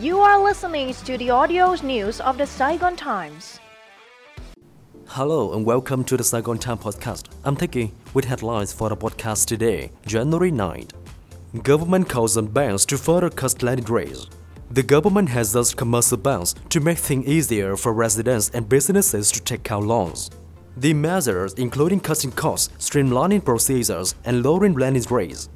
You are listening to the audio news of the Saigon Times. Hello and welcome to the Saigon Times podcast. I'm Tiki with headlines for the podcast today, January 9th. Government calls on banks to further cut lending rates. The government has asked commercial banks to make things easier for residents and businesses to take out loans. The measures including cutting costs, streamlining procedures, and lowering lending rates.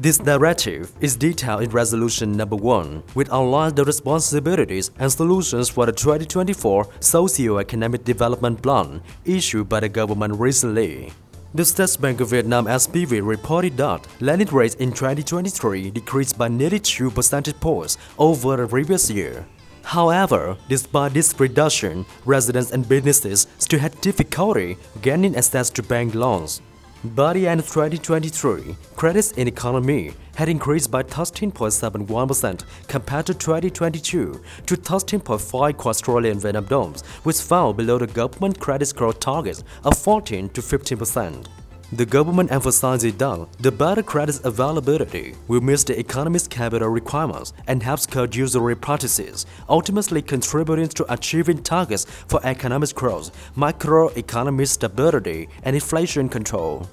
This directive is detailed in Resolution Number 1, which outlines the responsibilities and solutions for the 2024 Socio-Economic Development Plan issued by the government recently. The State Bank of Vietnam SBV reported that lending rates in 2023 decreased by nearly 2 percentage points over the previous year. However, despite this reduction, residents and businesses still had difficulty gaining access to bank loans. By the end of 2023, credits in economy had increased by 13.71% compared to 2022 to 13.5 quadrillion Vietnam dollars, which fell below the government credit growth target of 14 to 15%. The government emphasizes that the better credit availability will meet the economy's capital requirements and helps curb usury practices, ultimately contributing to achieving targets for economic growth, macroeconomic stability, and inflation control.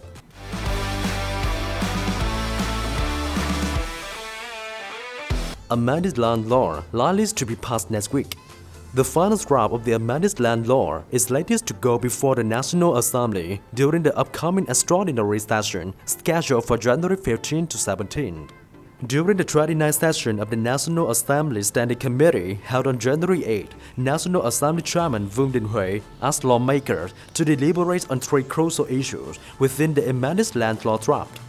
Amended Land Law likely to be passed next week. The final draft of the amended land law is latest to go before the National Assembly during the upcoming extraordinary session scheduled for January 15 to 17. During the 29th session of the National Assembly Standing Committee held on January 8, National Assembly Chairman Vương Đình Huệ asked lawmakers to deliberate on three crucial issues within the amended land law draft.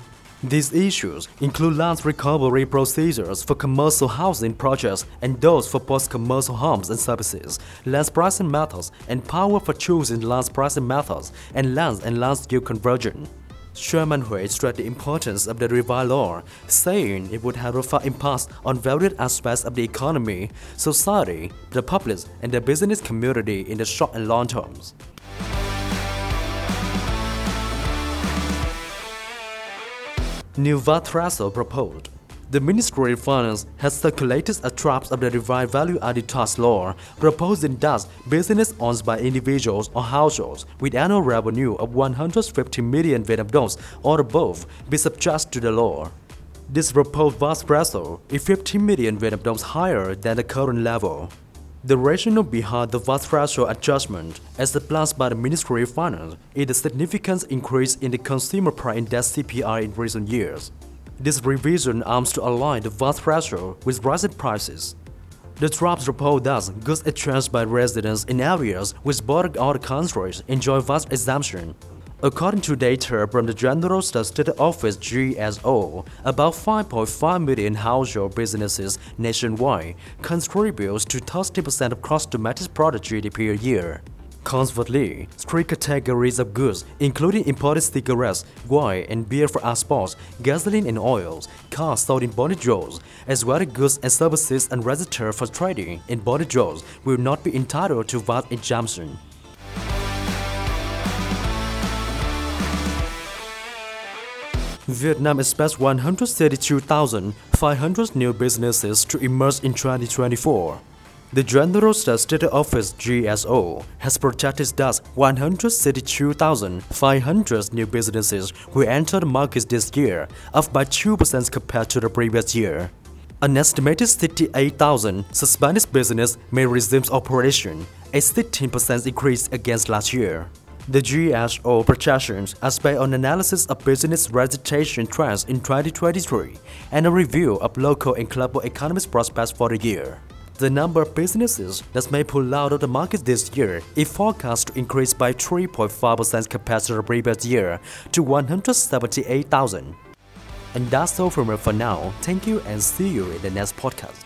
These issues include land recovery procedures for commercial housing projects and those for post-commercial homes and services, land pricing methods, and power for choosing land pricing methods, and land and land skill conversion. Chairman Huệ stressed the importance of the revised law, saying it would have a far impact on various aspects of the economy, society, the public, and the business community in the short and long terms. Threshold proposed. The Ministry of Finance has circulated a draft of the revised value-added tax law, proposing that business owned by individuals or households with annual revenue of 150 million Vietnam dollars or above be subject to the law. This proposed VAT threshold is 15 million Vietnam dollars higher than the current level. The rationale behind the VAT threshold adjustment, as applied by the Ministry of Finance, is the significant increase in the consumer price index CPI in recent years. This revision aims to align the VAT threshold with rising prices. The draft report thus goods exchanged by residents in areas with border other countries enjoy VAT exemption, According to data from the General Statistics Office GSO, about 5.5 million household businesses nationwide contribute to 30% of gross domestic product GDP a year. Consequently, three categories of goods, including imported cigarettes, wine and beer for exports, gasoline and oils, cars sold in body jewels, as well as goods and services unregistered for trading in body jewels, will not be entitled to VAT exemption. Vietnam expects 132,500 new businesses to emerge in 2024. The General Statistics Office GSO has projected that 132,500 new businesses will enter the market this year, up by 2% compared to the previous year. An estimated 68,000 suspended business may resume operation, a 16% increase against last year. The GSO projections are based on analysis of business registration trends in 2023 and a review of local and global economic prospects for the year. The number of businesses that may pull out of the market this year is forecast to increase by 3.5% compared to the previous year to 178,000. And that's all from me for now. Thank you and see you in the next podcast.